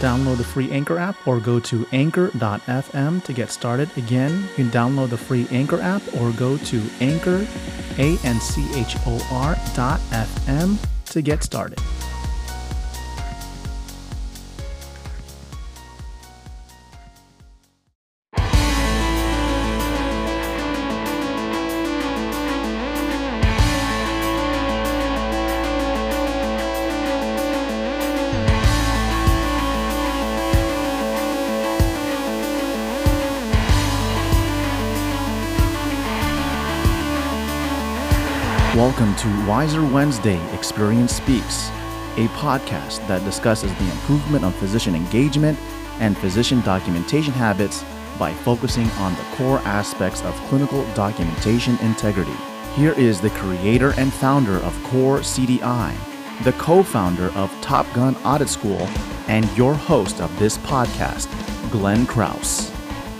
Download the free Anchor app or go to anchor.fm to get started. Again, you can download the free Anchor app or go to anchor, A-N-C-H-O-R dot FM to get started. Welcome to Wiser Wednesday Experience Speaks, a podcast that discusses the improvement of physician engagement and physician documentation habits by focusing on the core aspects of clinical documentation integrity. Here is the creator and founder of Core CDI, the co founder of Top Gun Audit School, and your host of this podcast, Glenn Krauss.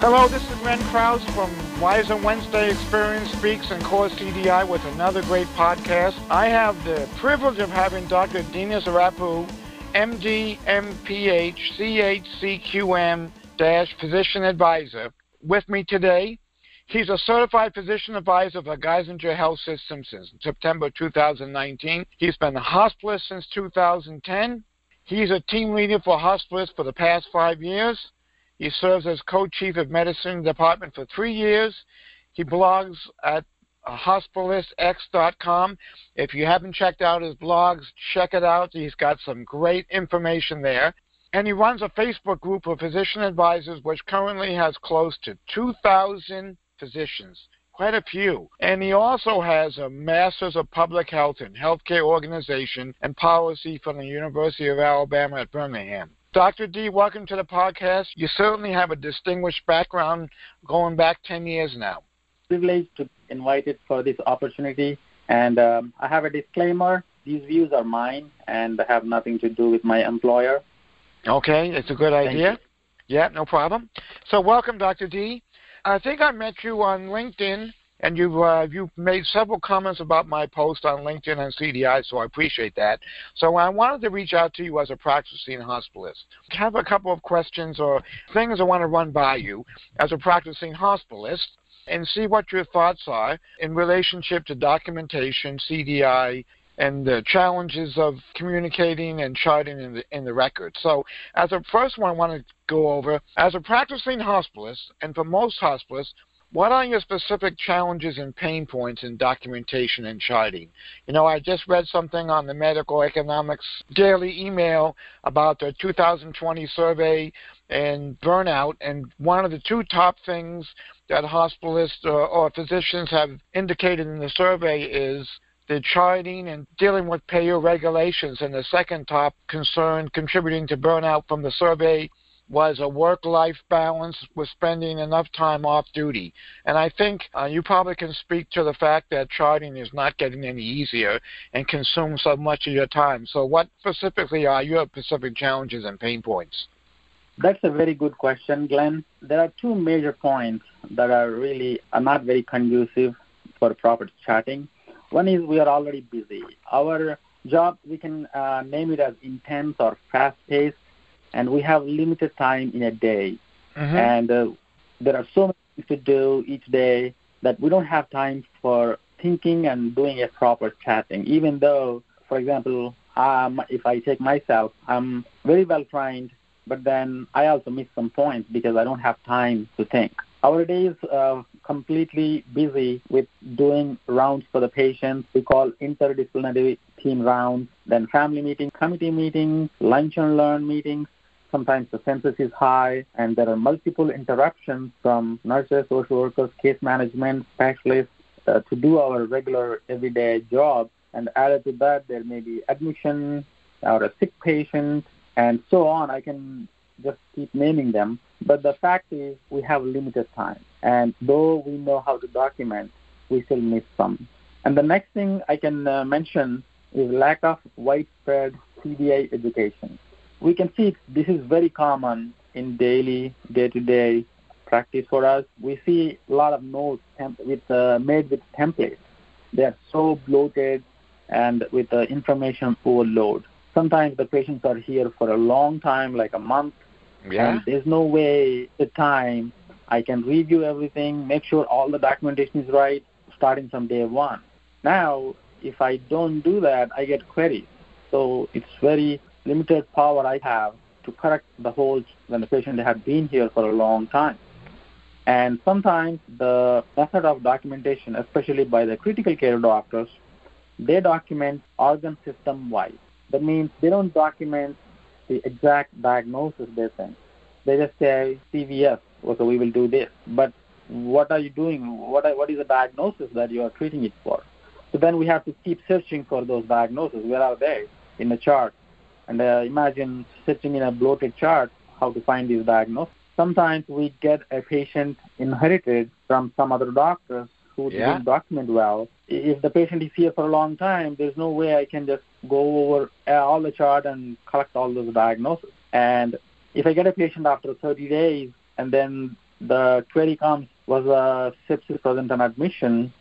Hello, this is Glenn Krauss from Wiser Wednesday Experience Speaks and Core CDI with another great podcast. I have the privilege of having Dr. Dina Zarapu, MD, MPH, CHCQM, Physician Advisor, with me today. He's a certified physician advisor for Geisinger Health System since September 2019. He's been a hospitalist since 2010. He's a team leader for hospitalists for the past five years. He serves as co-chief of medicine department for three years. He blogs at hospitalistx.com. If you haven't checked out his blogs, check it out. He's got some great information there. And he runs a Facebook group of physician advisors, which currently has close to 2,000 physicians, quite a few. And he also has a Master's of Public Health in Healthcare Organization and Policy from the University of Alabama at Birmingham. Dr. D, welcome to the podcast. You certainly have a distinguished background going back 10 years now. Privileged to be invited for this opportunity. And um, I have a disclaimer these views are mine and have nothing to do with my employer. Okay, it's a good idea. Yeah, no problem. So, welcome, Dr. D. I think I met you on LinkedIn and you've uh, you've made several comments about my post on LinkedIn and CDI, so I appreciate that. So I wanted to reach out to you as a practicing hospitalist. I have a couple of questions or things I want to run by you as a practicing hospitalist and see what your thoughts are in relationship to documentation, CDI, and the challenges of communicating and charting in the in the record. So, as a first one, I want to go over as a practicing hospitalist, and for most hospitalists, what are your specific challenges and pain points in documentation and charting? You know, I just read something on the Medical Economics Daily email about the 2020 survey and burnout, and one of the two top things that hospitalists or, or physicians have indicated in the survey is the charting and dealing with payer regulations. And the second top concern contributing to burnout from the survey was a work-life balance with spending enough time off duty. And I think uh, you probably can speak to the fact that charting is not getting any easier and consumes so much of your time. So what specifically are your specific challenges and pain points? That's a very good question, Glenn. There are two major points that are really are not very conducive for proper charting. One is we are already busy. Our job, we can uh, name it as intense or fast-paced and we have limited time in a day. Mm-hmm. And uh, there are so many things to do each day that we don't have time for thinking and doing a proper chatting. Even though, for example, um, if I take myself, I'm very well trained, but then I also miss some points because I don't have time to think. Our days are completely busy with doing rounds for the patients. We call interdisciplinary team rounds, then family meeting, committee meetings, lunch and learn meetings, Sometimes the census is high, and there are multiple interruptions from nurses, social workers, case management specialists uh, to do our regular everyday job. And added to that, there may be admission or a sick patient, and so on. I can just keep naming them. But the fact is, we have limited time. And though we know how to document, we still miss some. And the next thing I can uh, mention is lack of widespread CDI education. We can see this is very common in daily, day-to-day practice for us. We see a lot of notes with uh, made with templates. They are so bloated and with uh, information overload. Sometimes the patients are here for a long time, like a month, yeah. and there's no way the time I can review everything, make sure all the documentation is right, starting from day one. Now, if I don't do that, I get queries. So it's very limited power I have to correct the holes when the patient has been here for a long time. And sometimes the method of documentation, especially by the critical care doctors, they document organ system wise. That means they don't document the exact diagnosis they think. They just say CVS, okay, we will do this. But what are you doing? What, are, what is the diagnosis that you are treating it for? So then we have to keep searching for those diagnoses. Where are they in the chart? And uh, imagine sitting in a bloated chart, how to find these diagnoses. Sometimes we get a patient inherited from some other doctors who yeah. didn't document well. If the patient is here for a long time, there's no way I can just go over all the chart and collect all those diagnoses. And if I get a patient after 30 days and then the query comes, was a sepsis present on admission,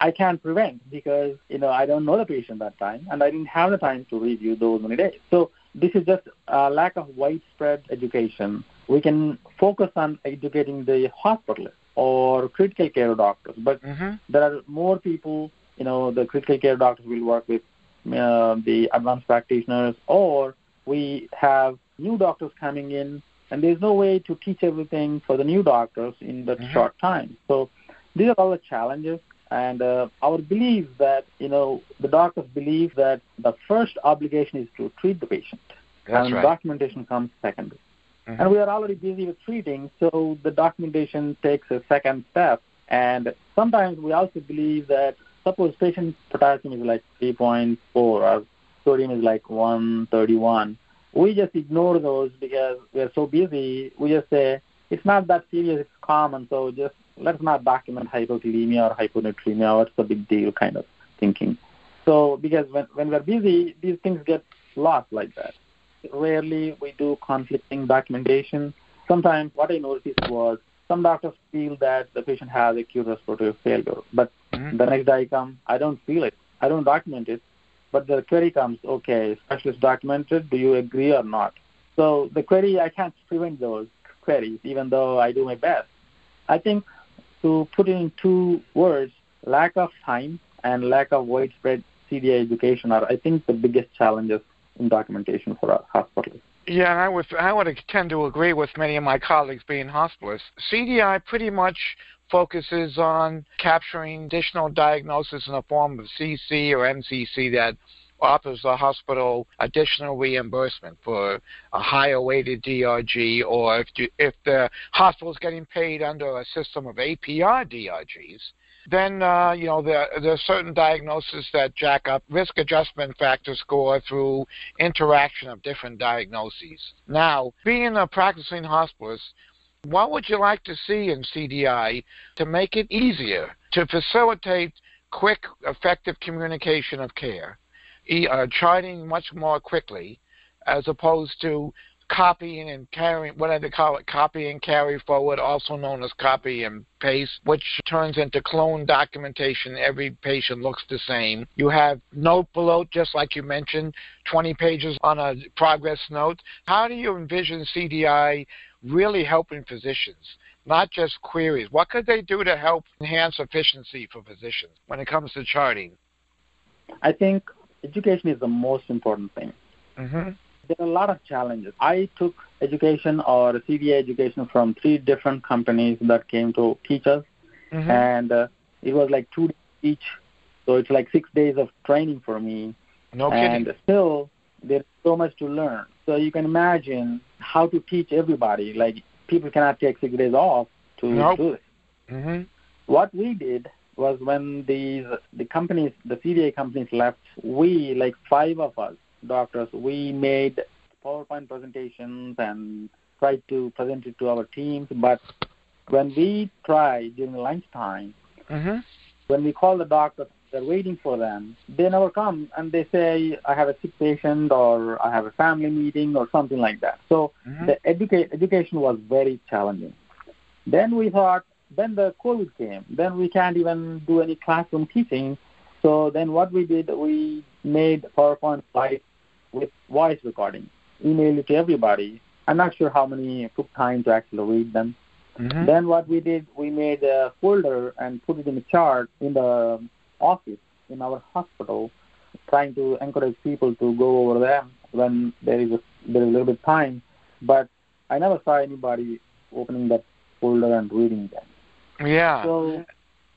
I can't prevent because you know I don't know the patient that time, and I didn't have the time to review those many days. So this is just a lack of widespread education. We can focus on educating the hospitalists or critical care doctors, but mm-hmm. there are more people. You know, the critical care doctors will work with uh, the advanced practitioners, or we have new doctors coming in, and there's no way to teach everything for the new doctors in that mm-hmm. short time. So these are all the challenges and uh, our belief that, you know, the doctors believe that the first obligation is to treat the patient. That's and right. documentation comes 2nd Mhm. And we are already busy with treating, so the documentation takes a second step. And sometimes we also believe that suppose patient potassium is like 3.4 or sodium is like 131. We just ignore those because we're so busy. We just say, it's not that serious, it's common, so just let's not document hypokalemia or hyponatremia. What's the big deal kind of thinking. So because when, when we're busy, these things get lost like that. Rarely we do conflicting documentation. Sometimes what I noticed was some doctors feel that the patient has acute respiratory failure, but Mhm. the next day I come, I don't feel it. I don't document it. But the query comes, okay, specialist documented, do you agree or not? So the query, I can't prevent those queries, even though I do my best. I think to put in two words, lack of time and lack of widespread CDI education are, I think, the biggest challenges in documentation for our hospitals. Yeah, and I would I would tend to agree with many of my colleagues being hospitalists. CDI pretty much focuses on capturing additional diagnosis in the form of CC or MCC that offers the hospital additional reimbursement for a higher weighted DRG, or if if the hospital is getting paid under a system of APR DRGs, then uh, you know there, there are certain diagnoses that jack up risk adjustment factor score through interaction of different diagnoses. Now, being a practicing hospitalist, what would you like to see in CDI to make it easier to facilitate quick, effective communication of care, uh, charting much more quickly, as opposed to copying and carrying, what do they call it, copy and carry forward, also known as copy and paste, which turns into clone documentation. Every patient looks the same. You have note below, just like you mentioned, 20 pages on a progress note. How do you envision CDI really helping physicians? Not just queries. What could they do to help enhance efficiency for physicians when it comes to charting? I think education is the most important thing. Mm-hmm. There are a lot of challenges. I took education or CDI education from three different companies that came to teach us, Mm-hmm. and uh, it was like two days each. So it's like six days of training for me, no and kidding. still there's so much to learn. So you can imagine how to teach everybody. Like people cannot take six days off to Nope. do this. Mm-hmm. What we did was when these the companies, the CDA companies left, we like five of us doctors, we made PowerPoint presentations and tried to present it to our teams. But when we try during lunchtime, mm-hmm. when we call the doctors, they're waiting for them. They never come, and they say, "I have a sick patient," or "I have a family meeting," or something like that. So mm-hmm. the educa- education was very challenging. Then we thought, then the COVID came. Then we can't even do any classroom teaching. So then what we did, we made PowerPoint slides with voice recording, emailed it to everybody. I'm not sure how many took time to actually read them. Mm-hmm. Then what we did, we made a folder and put it in a chart in the office in our hospital, trying to encourage people to go over there when there is a, there is a little bit of time. But I never saw anybody opening that folder and reading them. Yeah. So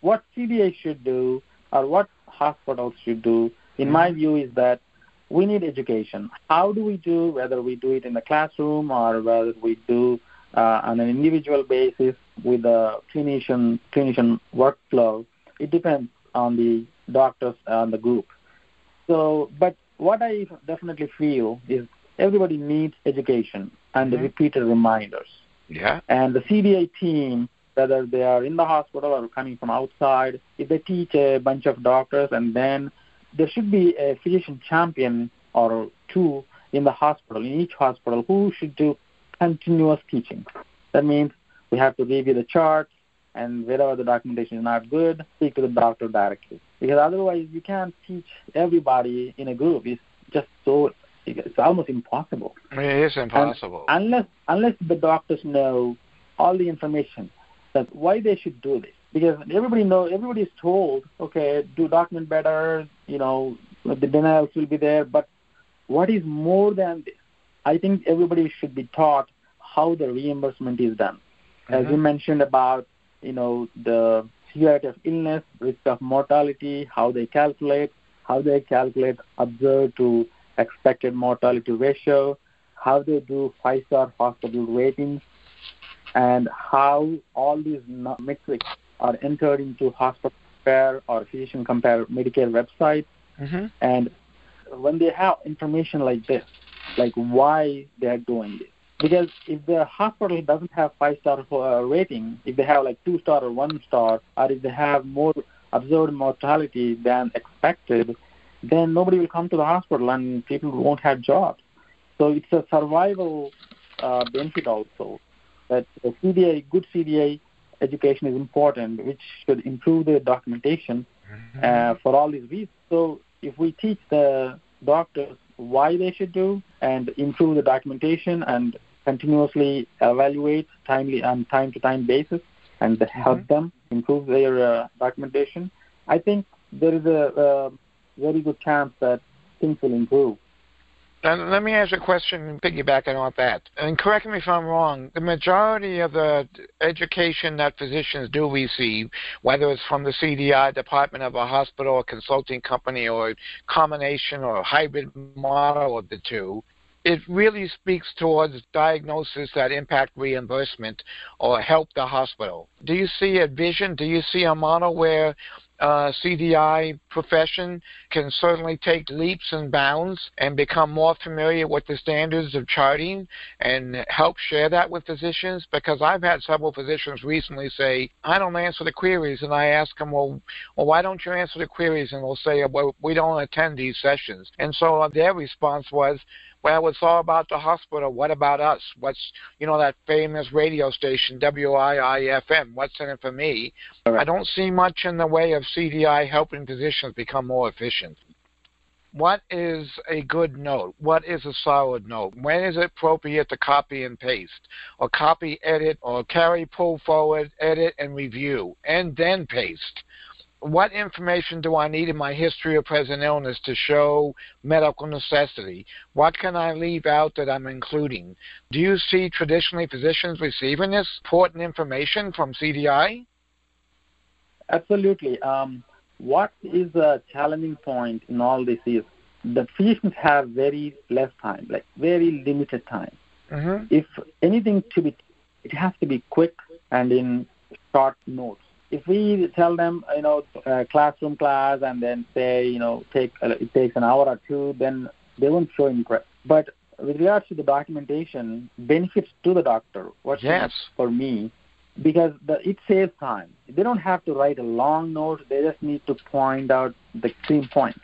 what CDA should do, or what hospitals should do, in my Mm-hmm. view, is that we need education. How do we do, whether we do it in the classroom or whether we do uh, on an individual basis with a clinician clinician workflow, it depends on the doctors and the group. So, but what I definitely feel is everybody needs education and Mhm. repeated reminders. yeah. And the CDA team, whether they are in the hospital or coming from outside, if they teach a bunch of doctors, and then there should be a physician champion or two in the hospital, in each hospital, who should do continuous teaching. That means we have to review the charts, and wherever the documentation is not good, speak to the doctor directly. Because otherwise, you can't teach everybody in a group. It's just so, it's almost impossible It is impossible. unless unless the doctors know all the information that why they should do this. Because everybody know everybody is told okay do document better you know the denials will be there. But what is more than this? I think everybody should be taught how the reimbursement is done. As Mhm. you mentioned about you know the severity of illness risk of mortality how they calculate how they calculate observed to expected mortality ratio how they do five star hospital ratings, and how all these metrics are entered into hospital compare or physician compare Medicare website. mm-hmm. And when they have information like this, like why they are doing this. Because if the hospital doesn't have five star uh, rating, if they have like two star or one star, or if they have more observed mortality than expected, then nobody will come to the hospital and people won't have jobs. So it's a survival uh, benefit also that the CDA, good CDA education is important, which should improve the documentation Mm-hmm. uh, for all these reasons. So if we teach the doctors why they should do and improve the documentation and continuously evaluate timely on time to time basis and help them improve their uh, documentation, I think there is a, a very good chance that things will improve. And let me ask a question and piggybacking off that. And correct me if I'm wrong, the majority of the education that physicians do receive, whether it's from the CDI department of a hospital or consulting company or a combination or a hybrid model of the two, it really speaks towards diagnosis that impact reimbursement or help the hospital. Do you see a vision? Do you see a model where uh, CDI profession can certainly take leaps and bounds and become more familiar with the standards of charting and help share that with physicians? Because I've had several physicians recently say, I don't answer the queries. And I ask them, well, well why don't you answer the queries? And they'll say, well, we don't attend these sessions. And so their response was, well, it's all about the hospital. What about us? What's, you know, that famous radio station, WIIFM? What's in it for me? I don't see much in the way of CDI helping physicians become more efficient. What is a good note? What is a solid note? When is it appropriate to copy and paste? Or copy, edit, or carry, pull forward, edit, and review, and then paste? What information do I need in my history of present illness to show medical necessity? What can I leave out that I'm including? Do you see traditionally physicians receiving this important information from CDI? Absolutely. Um, what is a challenging point in all this is the physicians have very less time, like very limited time. Mm-hmm. If anything to be, it has to be quick and in short notes. If we tell them, you know, uh, classroom class, and then say, you know, take uh, it takes an hour or two, then they won't show interest. But with regards to the documentation, benefits to the doctor. What's yes. for me? Because the, it saves time. They don't have to write a long note. They just need to point out the key points.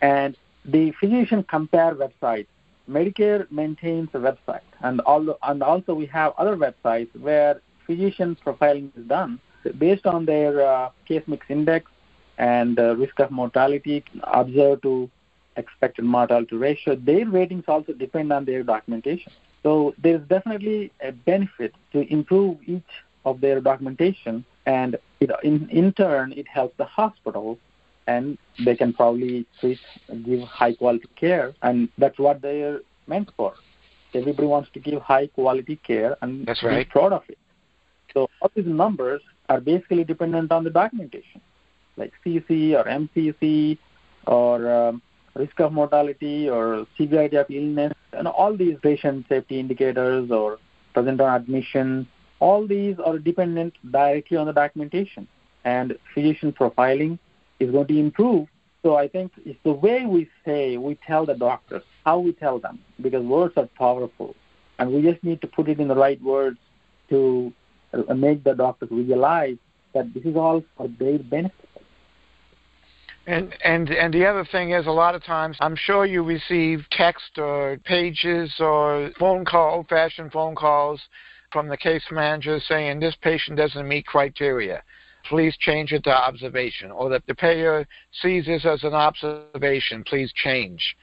And the physician compare website. Medicare maintains a website, and, all, and also we have other websites where physician profiling is done based on their uh, case mix index and uh, risk of mortality observed to expected mortality ratio. Their ratings also depend on their documentation. So there's definitely a benefit to improve each of their documentation, and it, in, in turn, it helps the hospital and they can probably treat, give high quality care, and that's what they're meant for. Everybody wants to give high quality care, and that's right. be proud of it. So all these numbers are basically dependent on the documentation, like CC or MCC or um, risk of mortality or severity of illness, and all these patient safety indicators or present on admission, all these are dependent directly on the documentation. And physician profiling is going to improve. So I think it's the way we say, we tell the doctors, how we tell them, because words are powerful. And we just need to put it in the right words to Uh, make the doctors realize that this is all for their benefit. And and and the other thing is, a lot of times, I'm sure you receive text or pages or phone call, old-fashioned phone calls from the case manager saying this patient doesn't meet criteria please change it to observation, or that the payer sees this as an observation, please change.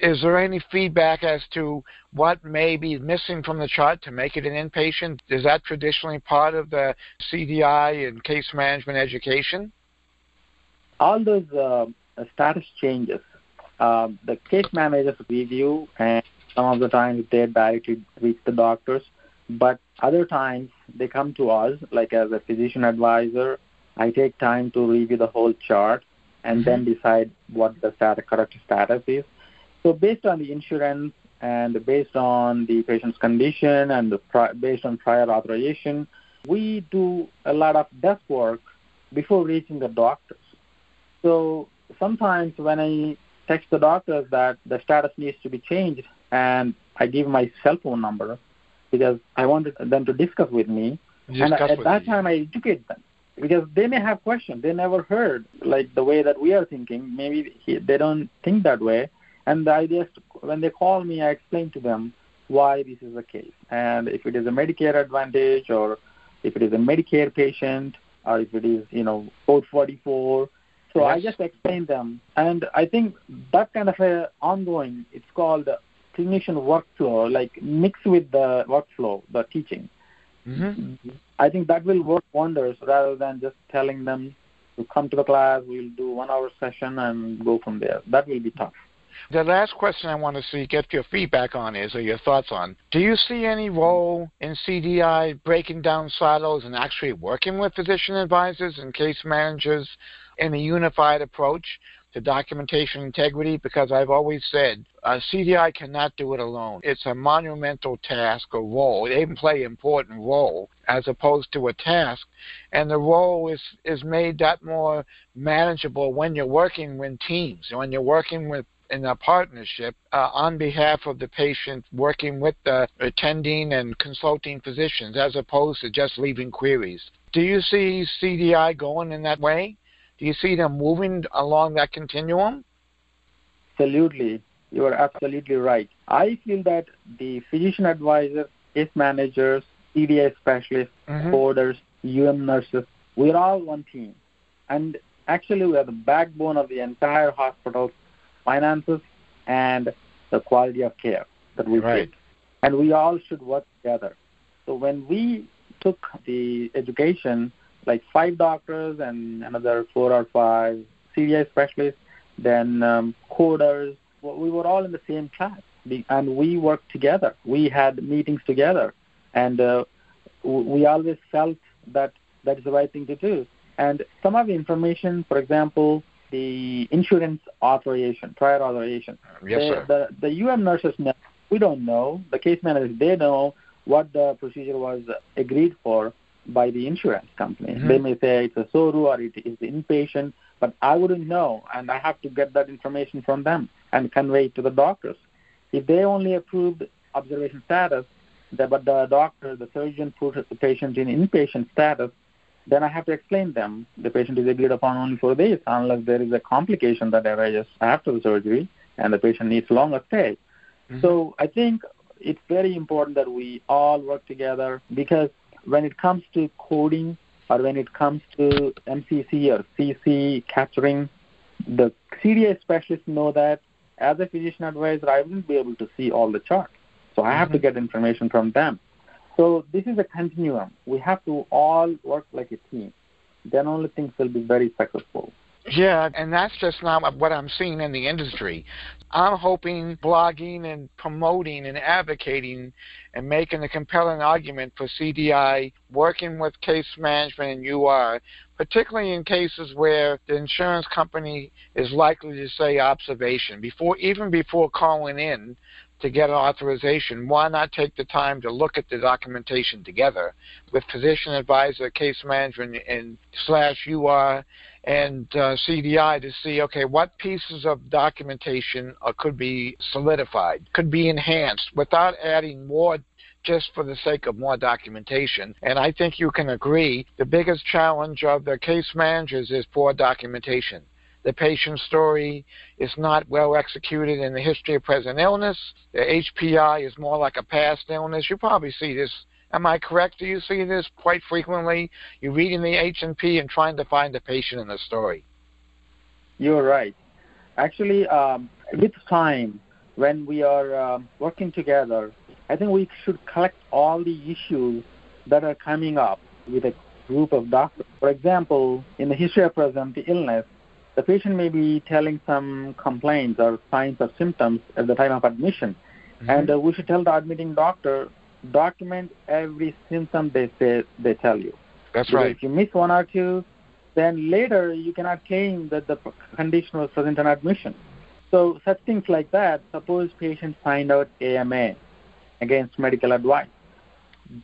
Is there any feedback as to what may be missing from the chart to make it an inpatient? Is that traditionally part of the CDI and case management education? All those uh, status changes, uh, the case managers review, and some of the times they directly reach the doctors. But other times they come to us, like as a physician advisor. I take time to review the whole chart and mm-hmm. then decide what the correct status is. So based on the insurance and based on the patient's condition and the pri- based on prior authorization, we do a lot of desk work before reaching the doctors. So sometimes when I text the doctors that the status needs to be changed and I give my cell phone number, because I wanted them to discuss with me. Discuss and at that you. time, I educate them because they may have questions they never heard like the way that we are thinking. Maybe they don't think that way. And the idea is to, when they call me, I explain to them why this is the case, and if it is a Medicare Advantage or if it is a Medicare patient or if it is you know code 44. So yes. I just explain them, and I think that kind of a ongoing. It's called clinician workflow, like mix with the workflow, the teaching. Mm-hmm. I think that will work wonders rather than just telling them to come to the class, we'll do one hour session and go from there. That will be tough. The last question I want to see, get your feedback on is, or your thoughts on, do you see any role in CDI breaking down silos and actually working with physician advisors and case managers in a unified approach? to documentation integrity because I've always said CDI cannot do it alone. It's a monumental task or role. They even play an important role as opposed to a task. And the role is, is made that more manageable when you're working with teams, when you're working with in a partnership uh, on behalf of the patient, working with the attending and consulting physicians as opposed to just leaving queries. Do you see CDI going in that way? Do you see them moving along that continuum? Absolutely. You are absolutely right. I feel that the physician advisors, case managers, CDI specialists, mm-hmm. coders, UM nurses, we're all one team. And actually, we are the backbone of the entire hospital's finances and the quality of care that we right. take. And we all should work together. So when we took the education like five doctors and another four or five CDI specialists, then um, coders. We were all in the same class, and we worked together. We had meetings together, and uh, we always felt that that is the right thing to do. And some of the information, for example, the insurance authorization, prior authorization. Yes, the, sir. The, the UM nurses know. We don't know. The case managers, they know what the procedure was agreed for by the insurance company. Mm-hmm. They may say it's a SORU or it is inpatient, but I wouldn't know, and I have to get that information from them and convey it to the doctors. If they only approved observation status, but the doctor, the surgeon put the patient in inpatient status, then I have to explain them the patient is agreed upon only for days unless there is a complication that arises after the surgery and the patient needs longer stay. Mm-hmm. So I think it's very important that we all work together because when it comes to coding or when it comes to MCC or CC capturing, the CDA specialists know that as a physician advisor, I wouldn't be able to see all the charts. So I have mm-hmm. to get information from them. So this is a continuum. We have to all work like a team. Then only things will be very successful. Yeah, and that's just not what I'm seeing in the industry. I'm hoping blogging and promoting and advocating and making a compelling argument for CDI, working with case management and UR, particularly in cases where the insurance company is likely to say observation before even before calling in to get an authorization, why not take the time to look at the documentation together with physician advisor, case management, and slash UR and uh, CDI to see, okay, what pieces of documentation uh, could be solidified, could be enhanced without adding more just for the sake of more documentation. And I think you can agree the biggest challenge of the case managers is poor documentation the patient's story is not well executed in the history of present illness. The HPI is more like a past illness. You probably see this. Am I correct? Do you see this quite frequently? You're reading the H&P and trying to find the patient in the story. You're right. Actually, um, with time, when we are um, working together, I think we should collect all the issues that are coming up with a group of doctors. For example, in the history of present illness, the patient may be telling some complaints or signs or symptoms at the time of admission. Mm-hmm. And uh, we should tell the admitting doctor, document every symptom they say they tell you. That's because right. If you miss one or two, then later you cannot claim that the condition was present on admission. So such things like that, suppose patient signed out AMA against medical advice.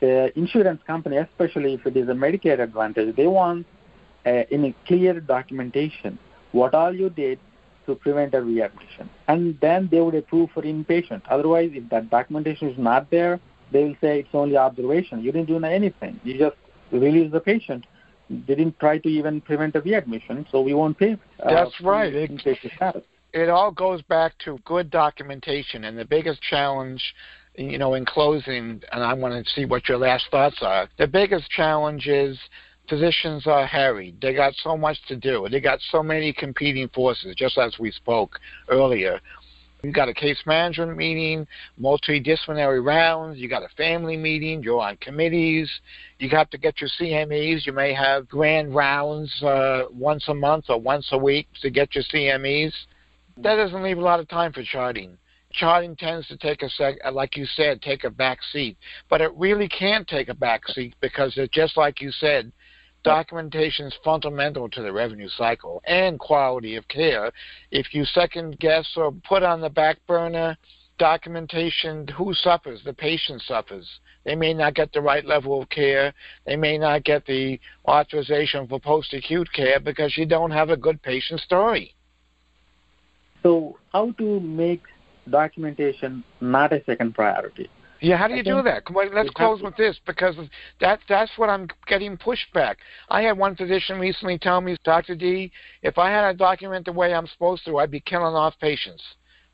The insurance company, especially if it is a Medicare Advantage, they want uh, in a clear documentation what all you did to prevent a readmission. And then they would approve for inpatient. Otherwise, if that documentation is not there, they will say it's only observation. You didn't do anything. You just released the patient. They didn't try to even prevent a readmission, so we won't pay. Uh, That's right. It, it all goes back to good documentation, and the biggest challenge you know, in closing, and I want to see what your last thoughts are. The biggest challenge is physicians are harried. They got so much to do. They got so many competing forces, just as we spoke earlier. You got a case management meeting, multidisciplinary rounds, you got a family meeting, you're on committees, you have to get your CMEs, you may have grand rounds uh, once a month or once a week to get your CMEs. That doesn't leave a lot of time for charting. Charting tends to take a sec, like you said, take a back seat, but it really can't take a back seat because it's just like you said, Documentation is fundamental to the revenue cycle and quality of care. If you second guess or put on the back burner documentation, who suffers? The patient suffers. They may not get the right level of care. They may not get the authorization for post acute care because you don't have a good patient story. So, how to make documentation not a second priority? Yeah, how do you do that? On, let's close with this because that that's what I'm getting pushback. I had one physician recently tell me, Dr. D, if I had a document the way I'm supposed to, I'd be killing off patients.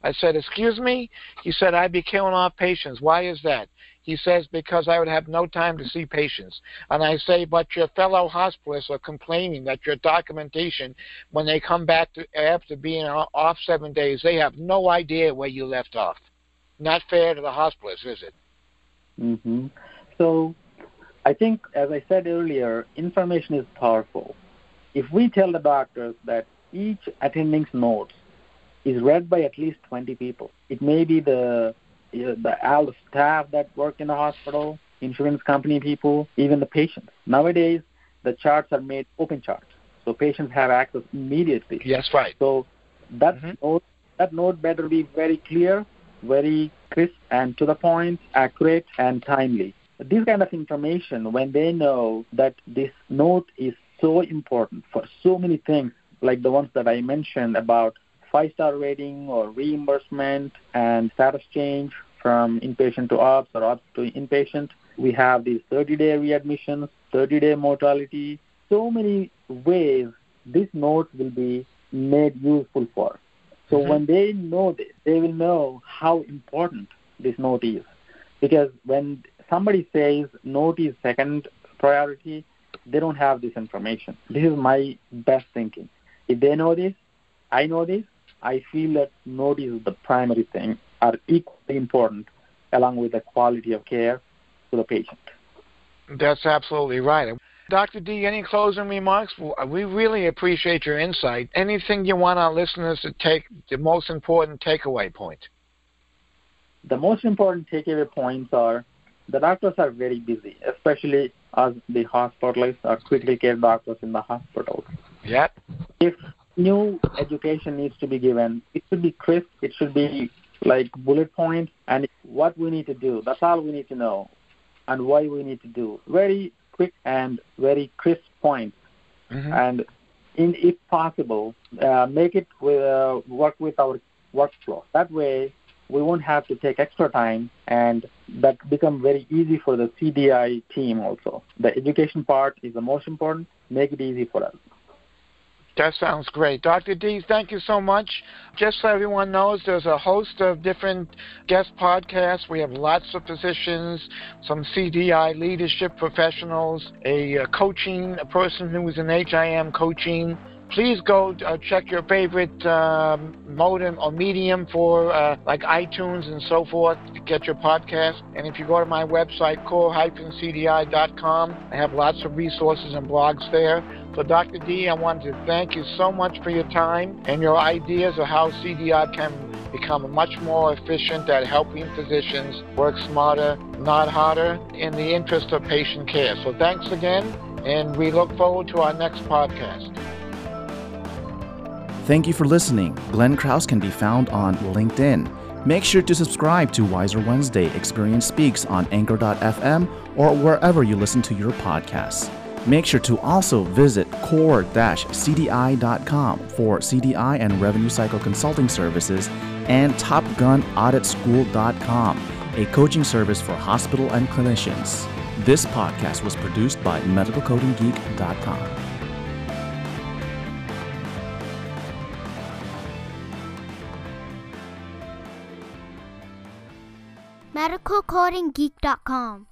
I said, excuse me? He said, I'd be killing off patients. Why is that? He says, because I would have no time to see patients. And I say, but your fellow hospitalists are complaining that your documentation, when they come back to, after being off seven days, they have no idea where you left off not fair to the hospitalists, is it? Mm-hmm. So I think, as I said earlier, information is powerful. If we tell the doctors that each attending's notes is read by at least 20 people, it may be the the all the staff that work in the hospital, insurance company people, even the patients. Nowadays, the charts are made open charts, so patients have access immediately. Yes, right. So that mm-hmm. note that note better be very clear very crisp and to the point, accurate and timely. This kind of information, when they know that this note is so important for so many things, like the ones that I mentioned about five star rating or reimbursement and status change from inpatient to obs or obs to inpatient. We have these 30 day readmissions, 30 day mortality, so many ways this note will be made useful for. So mm-hmm. when they know this, they will know how important this note is. Because when somebody says note is second priority, they don't have this information. This is my best thinking. If they know this, I know this, I feel that note is the primary thing, are equally important along with the quality of care to the patient. That's absolutely right. Dr. D, any closing remarks? Uh, we really appreciate your insight. Anything you want our listeners to take, the most important takeaway point? The most important takeaway points are the doctors are very busy, especially as the hospitalists or critical care doctors in the hospitals. Yep. If new education needs to be given, it should be crisp, it should be like bullet points, and what we need to do. That's all we need to know, and why we need to do. Very quick and very crisp points. Mm-hmm. And in, if possible, uh, make it with, uh, work with our workflow. That way, we won't have to take extra time, and that become very easy for the CDI team also. The education part is the most important. Make it easy for us. That sounds great. Dr. D, thank you so much. Just so everyone knows, there's a host of different guest podcasts. We have lots of physicians, some CDI leadership professionals, a, a coaching, a person who is in HIM coaching, please go uh, check your favorite um, modem or medium for uh, like iTunes and so forth to get your podcast. And if you go to my website, core-cdi.com, I have lots of resources and blogs there. So, Dr. D, I wanted to thank you so much for your time and your ideas of how CDI can become much more efficient at helping physicians work smarter, not harder, in the interest of patient care. So, thanks again, and we look forward to our next podcast. Thank you for listening. Glenn Krauss can be found on LinkedIn. Make sure to subscribe to Wiser Wednesday Experience Speaks on Anchor.fm or wherever you listen to your podcasts. Make sure to also visit core-cdi.com for CDI and revenue cycle consulting services and topgunauditschool.com, a coaching service for hospital and clinicians. This podcast was produced by medicalcodinggeek.com. medicalcodinggeek.com.